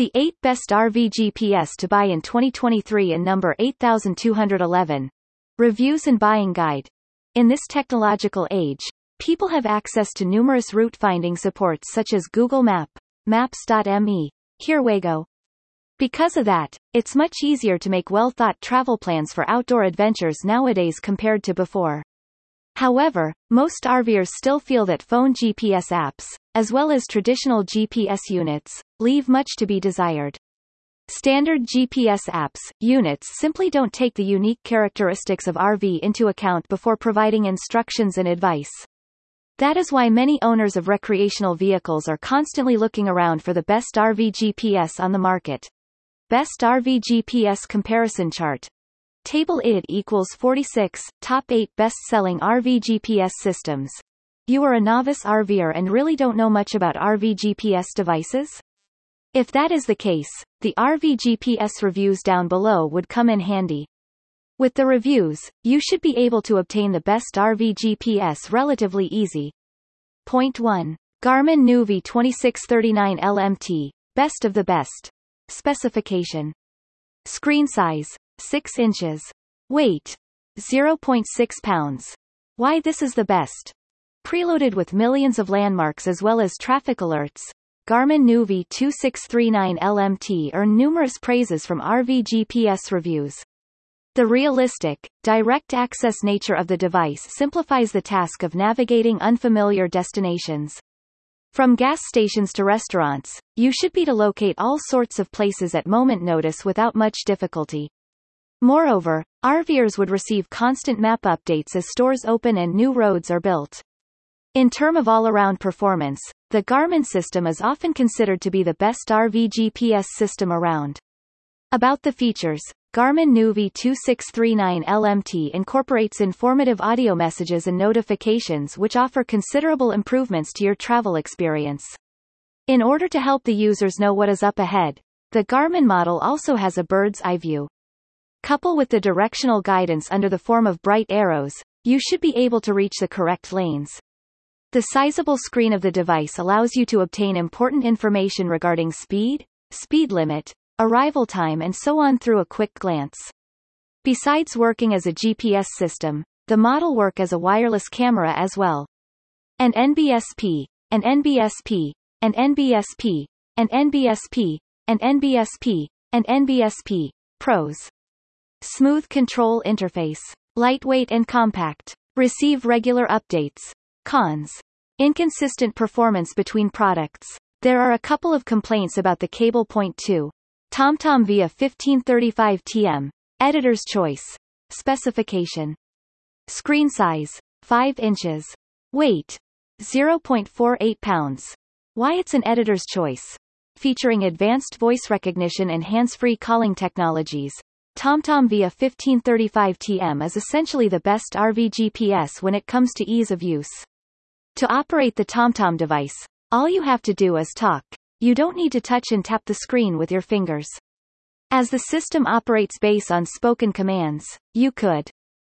The 8 best RV GPS to buy in 2023 in number 8211. Reviews and buying guide. In this technological age, people have access to numerous route finding supports such as Google Map, Maps.me, HERE WeGo. Because of that, it's much easier to make well-thought travel plans for outdoor adventures nowadays compared to before. However, most RVers still feel that phone GPS apps, as well as traditional GPS units, leave much to be desired. Standard GPS apps, units simply don't take the unique characteristics of RV into account before providing instructions and advice. That is why many owners of recreational vehicles are constantly looking around for the best RV GPS on the market. Best RV GPS comparison chart. Table ID equals 46, top 8 best-selling RV GPS systems. You are a novice RVer and really don't know much about RV GPS devices? If that is the case, the RV GPS reviews down below would come in handy. With the reviews, you should be able to obtain the best RV GPS relatively easy. Point 1. Garmin Nuvi 2639 LMT, best of the best. Specification. Screen size, 6 inches. Weight, 0.6 pounds. Why this is the best. Preloaded with millions of landmarks as well as traffic alerts, Garmin Nuvi 2639 LMT earned numerous praises from RV GPS reviews. The realistic, direct access nature of the device simplifies the task of navigating unfamiliar destinations. From gas stations to restaurants, you should be to locate all sorts of places at moment notice without much difficulty. Moreover, RVers would receive constant map updates as stores open and new roads are built. In term of all-around performance, the Garmin system is often considered to be the best RV GPS system around. About the features, Garmin Nuvi 2639 LMT incorporates informative audio messages and notifications which offer considerable improvements to your travel experience. In order to help the users know what is up ahead, the Garmin model also has a bird's eye view. Couple with the directional guidance under the form of bright arrows, you should be able to reach the correct lanes. The sizable screen of the device allows you to obtain important information regarding speed, speed limit, arrival time and so on through a quick glance. Besides working as a GPS system, the model work as a wireless camera as well. An NBSP, an NBSP, an NBSP, an NBSP, an NBSP, an NBSP, pros. Smooth control interface. Lightweight and compact. Receive regular updates. Cons. Inconsistent performance between products. There are a couple of complaints about the cable. Point 2. TomTom VIA 1535 TM. Editor's choice. Specification. Screen size. 5 inches. Weight. 0.48 pounds. Why it's an editor's choice. Featuring advanced voice recognition and hands-free calling technologies, TomTom VIA 1535 TM is essentially the best RV GPS when it comes to ease of use. To operate the TomTom device, all you have to do is talk. You don't need to touch and tap the screen with your fingers. As the system operates based on spoken commands, you could